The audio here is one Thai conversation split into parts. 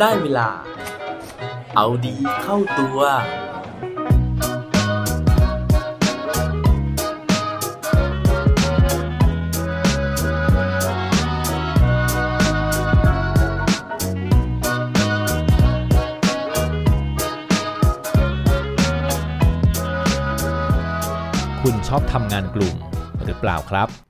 ได้เวลา เอาดีเข้าตัว คุณชอบทำงานกลุ่มหรือเปล่าครับ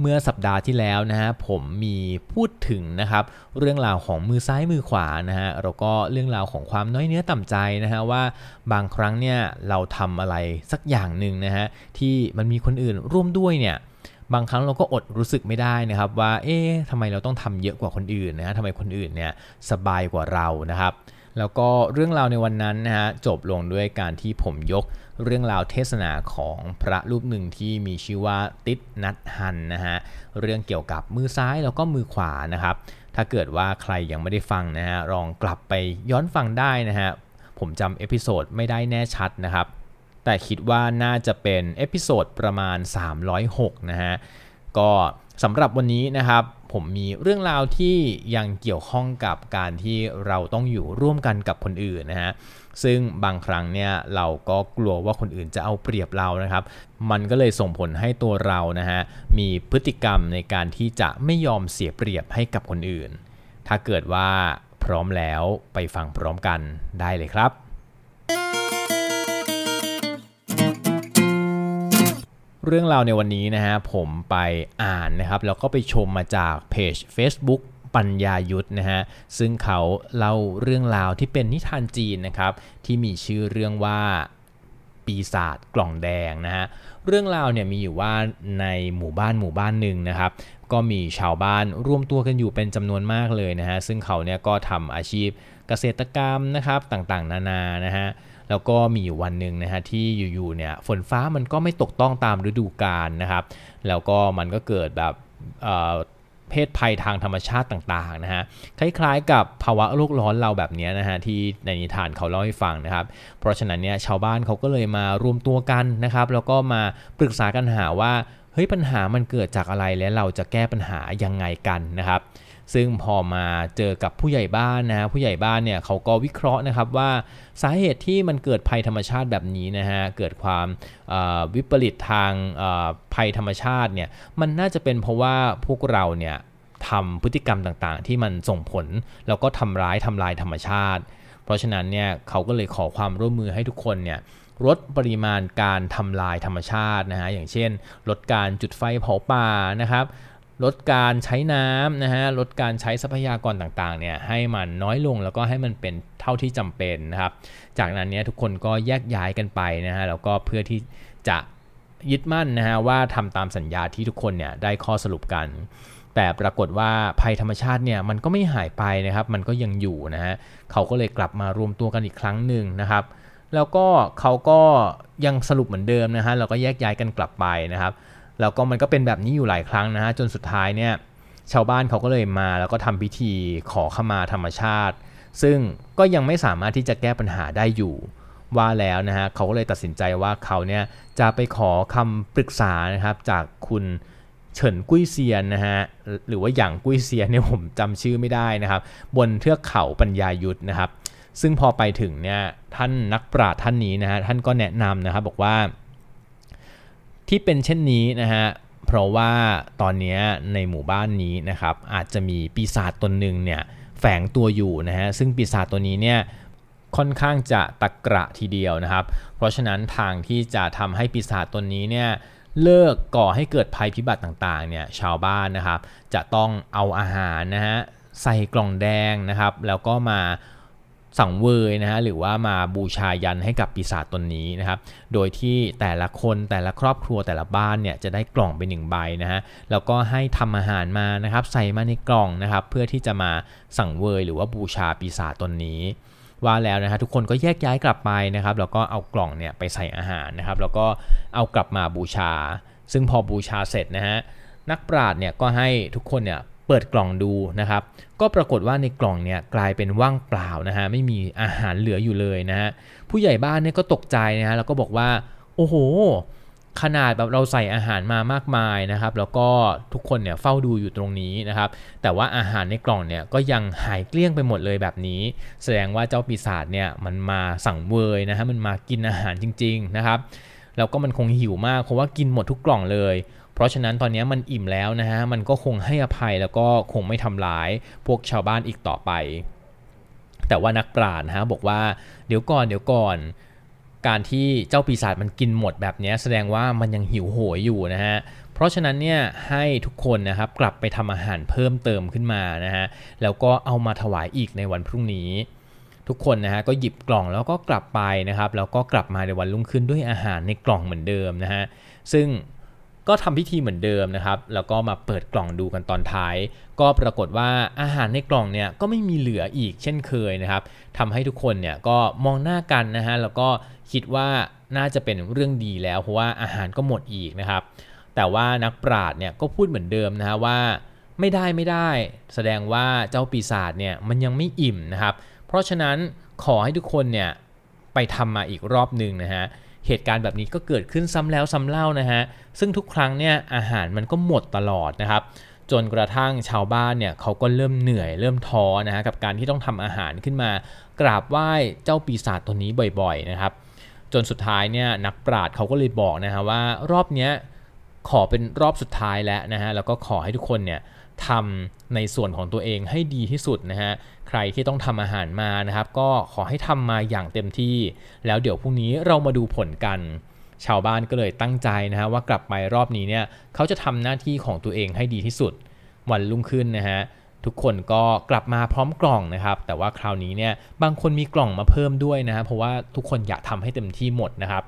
เมื่อสัปดาห์ที่แล้วนะฮะผมมีพูดถึงนะครับเรื่องราวของมือซ้ายมือขวานะฮะแล้วก็เรื่องราวของความน้อยเนื้อต่ำใจนะฮะว่าบางครั้งเนี่ยเราทำอะไรสักอย่างหนึ่งนะฮะที่มันมีคนอื่นร่วมด้วยเนี่ยบางครั้งเราก็อดรู้สึกไม่ได้นะครับว่าเอ๊ะทำไมเราต้องทำเยอะกว่าคนอื่นนะฮะทำไมคนอื่นเนี่ยสบายกว่าเรานะครับ แล้วก็เรื่องราวในวันนั้นนะฮะจบลงด้วยการที่ผมยกเรื่องราวเทศนาของพระรูปหนึ่งที่มีชื่อว่าติดนัดฮันนะฮะเรื่องเกี่ยวกับมือซ้ายแล้วก็มือขวานะครับ ถ้าเกิดว่าใครยังไม่ได้ฟังนะฮะลองกลับไปย้อนฟังได้นะฮะผมจำ episode ไม่ได้แน่ชัดนะครับ แต่คิดว่าน่าจะเป็น episode ประมาณ 306 นะฮะก็สำหรับวันนี้นะครับ ผมมีเรื่องราวที่ยังเกี่ยวข้องกับการที่เราต้องอยู่ร่วมกันกับคนอื่นนะฮะซึ่งบางครั้งเนี่ยเราก็กลัวว่าคนอื่นจะเอาเปรียบเรานะครับ มันก็เลยส่งผลให้ตัวเรานะฮะมีพฤติกรรมในการที่จะไม่ยอมเสียเปรียบให้กับคนอื่น ถ้าเกิดว่าพร้อมแล้วไปฟังพร้อมกันได้เลยครับ เรื่องราวในวันนี้นะฮะผมไปอ่านนะครับแล้วก็ไปชมมาจากเพจ Facebook ปัญญายุทธนะฮะซึ่งเขาเล่าเรื่องราวที่เป็นนิทานจีนนะครับที่มีชื่อเรื่องว่าปีศาจกล่องแดงนะฮะเรื่องราวเนี่ยมีอยู่ว่าในหมู่บ้านหมู่บ้านหนึ่งนะครับก็มีชาวบ้านร่วมตัวกันอยู่เป็นจำนวนมากเลยนะฮะซึ่งเขาเนี่ยก็ทำอาชีพเกษตรกรรมนะครับต่างๆ นานานะฮะ แล้วก็มีอยู่วันหนึ่งนะฮะที่อยู่ๆเนี่ยฝนฟ้ามันก็ไม่ตกต้องตามฤดูกาลนะครับ แล้วก็มันก็เกิดแบบเพศภัยทางธรรมชาติต่างๆนะฮะคล้ายๆ กับภาวะโลกร้อนเราแบบนี้นะฮะที่ในนิทานเขาเล่าให้ฟังนะครับ เพราะฉะนั้นเนี่ยชาวบ้านเขาก็เลยมารวมตัวกันนะครับ แล้วก็มาปรึกษากันหาว่าเฮ้ยปัญหามันเกิดจากอะไรและเราจะแก้ปัญหายังไงกันนะครับ ซึ่งพอมาเจอกับผู้ใหญ่บ้านนะผู้ใหญ่บ้านเนี่ยเขาก็วิเคราะห์นะครับว่าสาเหตุที่มันเกิดภัยธรรมชาติแบบนี้นะฮะเกิดความวิปริตทางภัยธรรมชาติเนี่ยมันน่าจะเป็นเพราะว่าพวกเราเนี่ยทำพฤติกรรมต่างๆ ที่มันส่งผล แล้วก็ทำร้ายทำลายธรรมชาติ เพราะฉะนั้นเนี่ยเขาก็เลยขอความร่วมมือให้ทุกคนเนี่ยลดปริมาณการทำลายธรรมชาตินะฮะอย่างเช่น ลดการจุดไฟเผาป่านะครับ ลดการใช้น้ำนะฮะลดการใช้ทรัพยากรต่างๆเนี่ยให้มันน้อยลงแล้วก็ให้มันเป็นเท่าที่จำเป็นนะครับ จากนั้นเนี่ยทุกคนก็แยกย้ายกันไปนะฮะแล้วก็เพื่อที่จะยึดมั่นนะฮะว่าทำตามสัญญาที่ทุกคนเนี่ยได้ข้อสรุปกัน แต่ปรากฏว่าภัยธรรมชาติเนี่ยมันก็ไม่หายไปนะครับ มันก็ยังอยู่นะฮะเขาก็เลยกลับมารวมตัวกันอีกครั้งหนึ่งนะครับ แล้วก็เขาก็ยังสรุปเหมือนเดิมนะฮะเราก็แยกย้ายกันกลับไปนะครับ แล้วก็มันก็เป็นแบบนี้อยู่หลายครั้งนะฮะจนสุดท้ายเนี่ยชาวบ้านเขาก็เลยมาแล้วก็ทำพิธีขอขมาธรรมชาติ ซึ่งก็ยังไม่สามารถที่จะแก้ปัญหาได้อยู่ว่าแล้วนะฮะเขาก็เลยตัดสินใจว่าเขาเนี่ยจะไปขอคำปรึกษานะครับจากคุณเฉินกุ้ยเซียนนะฮะหรือว่าอย่างกุ้ยเซียนเนี่ยผมจำชื่อไม่ได้นะครับ บนเทือกเขาปัญญายุทธนะครับ ซึ่งพอไปถึงเนี่ยท่านนักปราชญ์ท่านนี้นะฮะท่านก็แนะนำนะครับบอกว่า ที่เป็นเช่นนี้นะฮะเพราะว่าตอนนี้ในหมู่บ้านนี้นะครับอาจจะมีปีศาจตนหนึ่งเนี่ยแฝงตัวอยู่นะฮะซึ่งปีศาจตัวนี้เนี่ยค่อนข้างจะตะกระทีเดียวนะครับ เพราะฉะนั้นทางที่จะทำให้ปีศาจตนนี้เนี่ยเลิกก่อให้เกิดภัยพิบัติต่างๆเนี่ยชาวบ้านนะครับ จะต้องเอาอาหารนะฮะใส่กล่องแดงนะครับ แล้วก็มา สังเวยนะฮะหรือว่ามาบูชายันให้กับปีศาจตนนี้นะครับโดยที่แต่ละคนแต่ละครอบครัวแต่ละบ้านเนี่ยจะได้กล่องเป็นหนึ่งใบนะฮะแล้วก็ให้ทำอาหารมานะครับใส่มาในกล่องนะครับเพื่อที่จะมาสังเวยหรือว่าบูชาปีศาจตนนี้ ว่าแล้วนะฮะทุกคนก็แยกย้ายกลับไปนะครับแล้วก็เอากล่องเนี่ยไปใส่อาหารนะครับแล้วก็เอากลับมาบูชา ซึ่งพอบูชาเสร็จนะฮะนักปราชญ์เนี่ยก็ให้ทุกคนเนี่ยเปิดกล่องดูนะครับ ก็ปรากฏว่าในกล่องเนี่ยกลายเป็นว่างเปล่านะฮะไม่มีอาหารเหลืออยู่เลยนะฮะผู้ใหญ่บ้านเนี่ยก็ตกใจนะฮะแล้วก็บอกว่าโอ้โห ขนาดแบบเราใส่อาหารมามากมายนะครับ แล้วก็ทุกคนเนี่ยเฝ้าดูอยู่ตรงนี้นะครับ แต่ว่าอาหารในกล่องเนี่ยก็ยังหายเกลี้ยงไปหมดเลยแบบนี้ แสดงว่าเจ้าปีศาจเนี่ยมันมาสั่งเวยนะฮะมันมากินอาหารจริง ๆนะครับ แล้วก็มันคงหิวมากเพราะว่ากินหมดทุกกล่องเลย เพราะฉะนั้นตอนนี้มันอิ่มแล้วนะฮะมันก็คงให้อภัยแล้วก็คงไม่ทำร้ายพวกชาวบ้านอีกต่อไป แต่ว่านักปราชญ์นะฮะบอกว่าเดี๋ยวก่อนเดี๋ยวก่อนการที่เจ้าปีศาจมันกินหมดแบบนี้แสดงว่ามันยังหิวโหยอยู่นะฮะ เพราะฉะนั้นเนี่ยให้ทุกคนนะครับกลับไปทำอาหารเพิ่มเติมขึ้นมานะฮะ แล้วก็เอามาถวายอีกในวันพรุ่งนี้ ทุกคนนะฮะก็หยิบกล่องแล้วก็กลับไปนะครับแล้วก็กลับมาในวันรุ่งขึ้นด้วยอาหารในกล่องเหมือนเดิมนะฮะซึ่งก็ทำพิธีเหมือนเดิมนะครับแล้วก็มาเปิดกล่องดูกันตอนท้าย ก็ปรากฏว่าอาหารในกล่องเนี่ยก็ไม่มีเหลืออีกเช่นเคยนะครับทำให้ทุกคนเนี่ยก็มองหน้ากันนะฮะแล้วก็คิดว่าน่าจะเป็นเรื่องดีแล้ว เพราะว่าอาหารก็หมดอีกนะครับ แต่ว่านักปราชญ์เนี่ยก็พูดเหมือนเดิมนะฮะว่าไม่ได้ไม่ได้ แสดงว่าเจ้าปีศาจเนี่ยมันยังไม่อิ่มนะครับ เพราะฉะนั้นขอให้ทุกคนเนี่ยไปทำมาอีกรอบหนึ่งนะฮะเหตุการณ์แบบนี้ก็เกิดขึ้นซ้ำแล้วซ้ำเล่านะฮะซึ่งทุกครั้งเนี่ยอาหารมันก็หมดตลอดนะครับ จนกระทั่งชาวบ้านเนี่ยเขาก็เริ่มเหนื่อยเริ่มท้อนะฮะกับการที่ต้องทำอาหารขึ้นมา กราบไหว้เจ้าปีศาจตัวนี้บ่อยๆนะครับ จนสุดท้ายเนี่ยนักปราชญ์เขาก็เลยบอกนะฮะว่ารอบเนี้ยขอเป็นรอบสุดท้ายแล้วนะฮะแล้วก็ขอให้ทุกคนเนี่ย ทำในส่วนของตัวเองให้ดีที่สุดนะฮะ ใครที่ต้องทำอาหารมานะครับ ก็ขอให้ทำมาอย่างเต็มที่ แล้วเดี๋ยวพรุ่งนี้เรามาดูผลกัน ชาวบ้านก็เลยตั้งใจนะฮะว่ากลับไปรอบนี้เนี่ยเขาจะทำหน้าที่ของตัวเองให้ดีที่สุด วันรุ่งขึ้นนะฮะทุกคนก็กลับมาพร้อมกล่องนะครับ แต่ว่าคราวนี้เนี่ยบางคนมีกล่องมาเพิ่มด้วยนะฮะเพราะว่าทุกคนอยากทำให้เต็มที่หมดนะครับ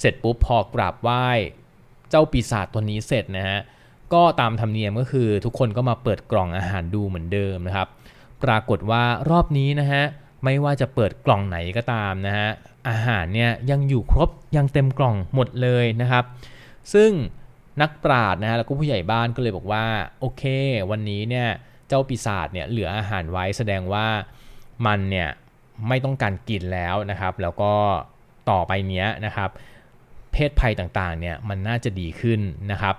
เสร็จปุ๊บพอกราบไหว้ เจ้าปีศาจตัวนี้เสร็จนะฮะ ก็ตามธรรมเนียมก็คือทุกคนก็มาเปิดกล่องอาหารดูเหมือนเดิมนะครับ ปรากฏว่ารอบนี้นะฮะไม่ว่าจะเปิดกล่องไหนก็ตามนะฮะอาหารเนี่ยยังอยู่ครบยังเต็มกล่องหมดเลยนะครับ ซึ่งนักปราชญ์นะฮะแล้วก็ผู้ใหญ่บ้านก็เลยบอกว่าโอเค วันนี้เนี่ยเจ้าปีศาจเนี่ยเหลืออาหารไว้แสดงว่ามันเนี่ยไม่ต้องการกินแล้วนะครับ แล้วก็ต่อไปเนี้ยนะครับ เพศภัยต่างๆเนี่ยมันน่าจะดีขึ้นนะครับ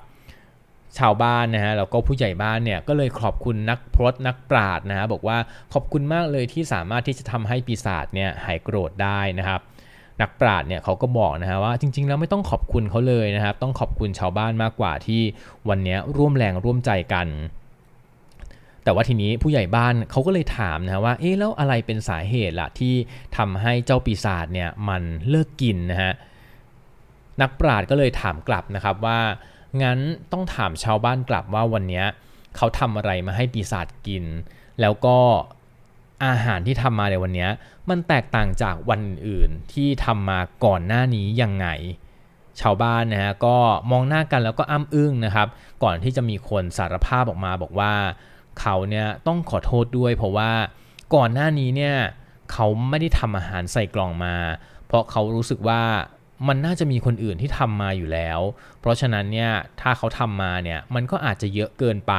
ชาวบ้านนะฮะแล้วก็ผู้ใหญ่บ้านเนี่ยก็เลยขอบคุณนักพรตนักปราชญ์นะฮะบอกว่าขอบคุณมากเลยที่สามารถที่จะทำให้ปีศาจเนี่ยหายโกรธได้นะครับนักปราชญ์เนี่ยเขาก็บอกนะฮะว่าจริง ๆ แล้วไม่ต้องขอบคุณเขาเลยนะครับ ต้องขอบคุณชาวบ้านมากกว่าที่วันนี้ร่วมแรงร่วมใจกัน แต่ว่าทีนี้ผู้ใหญ่บ้านเขาก็เลยถามนะฮะว่าเอ๊ะแล้วอะไรเป็นสาเหตุล่ะที่ทำให้เจ้าปีศาจเนี่ยมันเลิกกินนะฮะนักปราชญ์ก็เลยถามกลับนะครับว่า งั้นต้องถามชาวบ้านกลับว่าวันนี้เขาทำอะไรมาให้ปีศาจกิน แล้วก็อาหารที่ทำมาในวันนี้มันแตกต่างจากวันอื่นที่ทำมาก่อนหน้านี้ยังไง ชาวบ้านนะฮะก็มองหน้ากันแล้วก็อ้ำอึ้งนะครับ ก่อนที่จะมีคนสารภาพออกมาบอกว่า เขาเนี่ยต้องขอโทษด้วย เพราะว่าก่อนหน้านี้เนี่ยเขาไม่ได้ทำอาหารใส่กล่องมา เพราะเขารู้สึกว่า มันน่าจะมีคนอื่นที่ทำมาอยู่แล้ว เพราะฉะนั้นเนี่ยถ้าเขาทำมาเนี่ยมันก็อาจจะเยอะเกินไป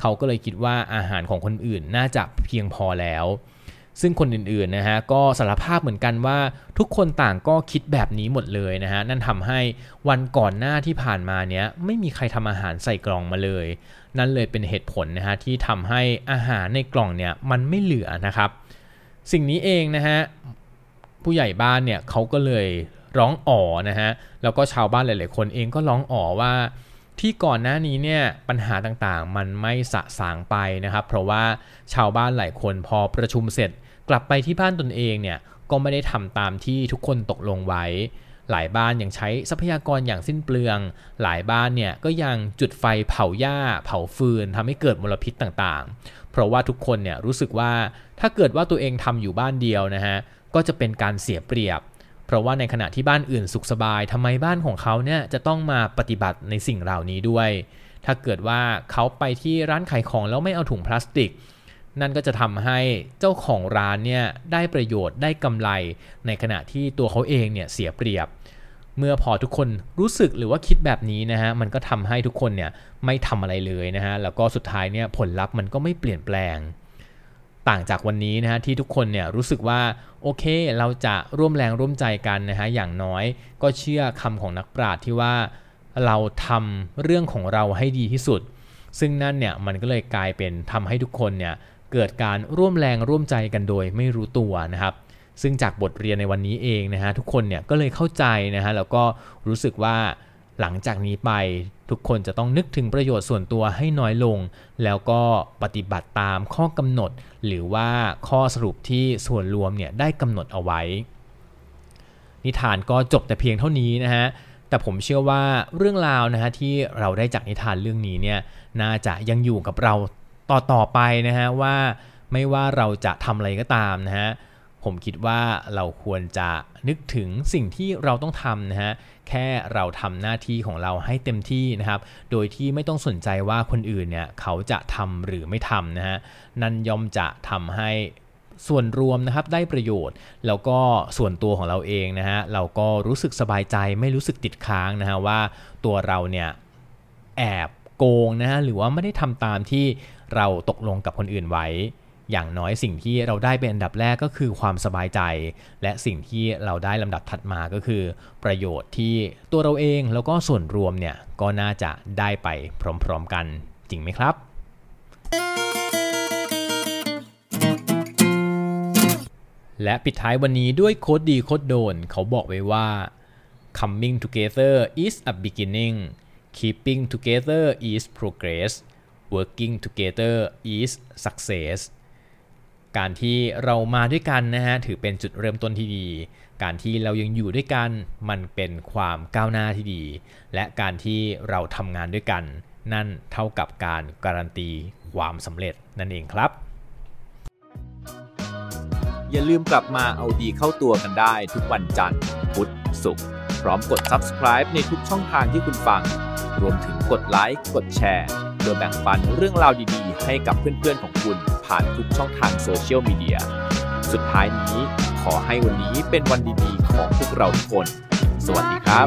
เขาก็เลยคิดว่าอาหารของคนอื่นน่าจะเพียงพอแล้ว ซึ่งคนอื่นๆนะฮะก็สารภาพเหมือนกันว่าทุกคนต่างก็คิดแบบนี้หมดเลยนะฮะนั่นทำให้วันก่อนหน้าที่ผ่านมาเนี้ยไม่มีใครทำอาหารใส่กล่องมาเลย นั่นเลยเป็นเหตุผลนะฮะที่ทำให้อาหารในกล่องเนี่ยมันไม่เหลือนะครับ สิ่งนี้เองนะฮะผู้ใหญ่บ้านเนี่ยเขาก็เลย ร้องอ๋อนะฮะแล้วก็ชาวบ้านหลาย ๆ คนเองก็ร้องอ๋อว่าที่ก่อนหน้านี้เนี่ยปัญหาต่างๆ มันไม่สะสางไปนะครับ เพราะว่าชาวบ้านหลายคนพอประชุมเสร็จ กลับไปที่บ้านตนเองเนี่ยก็ไม่ได้ทำตามที่ทุกคนตกลงไว้ หลายบ้านยังใช้ทรัพยากรอย่างสิ้นเปลือง หลายบ้านเนี่ยก็ยังจุดไฟเผาหญ้า เผาฟืนทำให้เกิดมลพิษต่างๆ เพราะว่าทุกคนเนี่ยรู้สึกว่าถ้าเกิดว่าตัวเองทำอยู่บ้านเดียวนะฮะก็จะเป็นการเสียเปรียบ เพราะว่าในขณะที่บ้านอื่นสุขสบายทำไมบ้านของเขาเนี่ยจะต้องมาปฏิบัติในสิ่งเหล่านี้ด้วย ถ้าเกิดว่าเขาไปที่ร้านขายของแล้วไม่เอาถุงพลาสติก นั่นก็จะทำให้เจ้าของร้านเนี่ยได้ประโยชน์ได้กำไร ในขณะที่ตัวเขาเองเนี่ยเสียเปรียบ เมื่อพอทุกคนรู้สึกหรือว่าคิดแบบนี้นะฮะมันก็ทำให้ทุกคนเนี่ยไม่ทำอะไรเลยนะฮะแล้วก็สุดท้ายเนี่ยผลลัพธ์มันก็ไม่เปลี่ยนแปลง ต่างจากวันนี้นะฮะที่ทุกคนเนี่ยรู้สึกว่าโอเค เราจะร่วมแรงร่วมใจกันนะฮะอย่างน้อยก็เชื่อคำของนักปราชญ์ที่ว่าเราทำเรื่องของเราให้ดีที่สุด ซึ่งนั่นเนี่ยมันก็เลยกลายเป็นทำให้ทุกคนเนี่ยเกิดการร่วมแรงร่วมใจกันโดยไม่รู้ตัวนะครับ ซึ่งจากบทเรียนในวันนี้เองนะฮะทุกคนเนี่ยก็เลยเข้าใจนะฮะแล้วก็รู้สึกว่า หลังจากนี้ไปทุกคนจะต้องนึกถึงประโยชน์ส่วนตัวให้น้อยลง แล้วก็ปฏิบัติตามข้อกำหนด หรือว่าข้อสรุปที่ส่วนรวมเนี่ยได้กำหนดเอาไว้ นิทานก็จบแต่เพียงเท่านี้นะฮะแต่ผมเชื่อว่าเรื่องราวนะฮะที่เราได้จากนิทานเรื่องนี้เนี่ยน่าจะยังอยู่กับเราต่อต่อไปนะฮะว่าไม่ว่าเราจะทำอะไรก็ตามนะฮะ ผมคิดว่าเราควรจะนึกถึงสิ่งที่เราต้องทำนะฮะแค่เราทำหน้าที่ของเราให้เต็มที่นะครับ โดยที่ไม่ต้องสนใจว่าคนอื่นเนี่ยเขาจะทำหรือไม่ทำนะฮะนั่นย่อมจะทำให้ส่วนรวมนะครับได้ประโยชน์ แล้วก็ส่วนตัวของเราเองนะฮะเราก็รู้สึกสบายใจไม่รู้สึกติดค้างนะฮะว่าตัวเราเนี่ยแอบโกงนะฮะหรือว่าไม่ได้ทำตามที่เราตกลงกับคนอื่นไว้ อย่างน้อยสิ่งที่เราได้เป็นอันดับแรกก็คือความสบายใจ และสิ่งที่เราได้ลำดับถัดมาก็คือ ประโยชน์ที่ตัวเราเองแล้วก็ส่วนรวมเนี่ยก็น่าจะได้ไปพร้อมๆกันจริงไหมครับและปิดท้ายวันนี้ด้วยโคดดีโคดโดน เขาบอกไว้ว่า coming together is a beginning keeping together is progress working together is success การที่เรามาด้วยกันนะฮะถือเป็นจุดเริ่มต้นที่ดี การที่เรายังอยู่ด้วยกันมันเป็นความก้าวหน้าที่ดี และการที่เราทำงานด้วยกัน นั่นเท่ากับการการันตีความสำเร็จนั่นเองครับ อย่าลืมกลับมาเอาดีเข้าตัวกันได้ทุกวันจันทร์พุธศุกร์พร้อมกด subscribe ในทุกช่องทางที่คุณฟัง รวมถึงกดไลค์กดแชร์เพื่อแบ่งปันเรื่องราวดีๆ ให้กับเพื่อนๆของคุณ ผ่านทุกช่องทางโซเชียลมีเดีย สุดท้ายนี้ขอให้วันนี้เป็นวันดีๆของพวกเราทุกคน สวัสดีครับ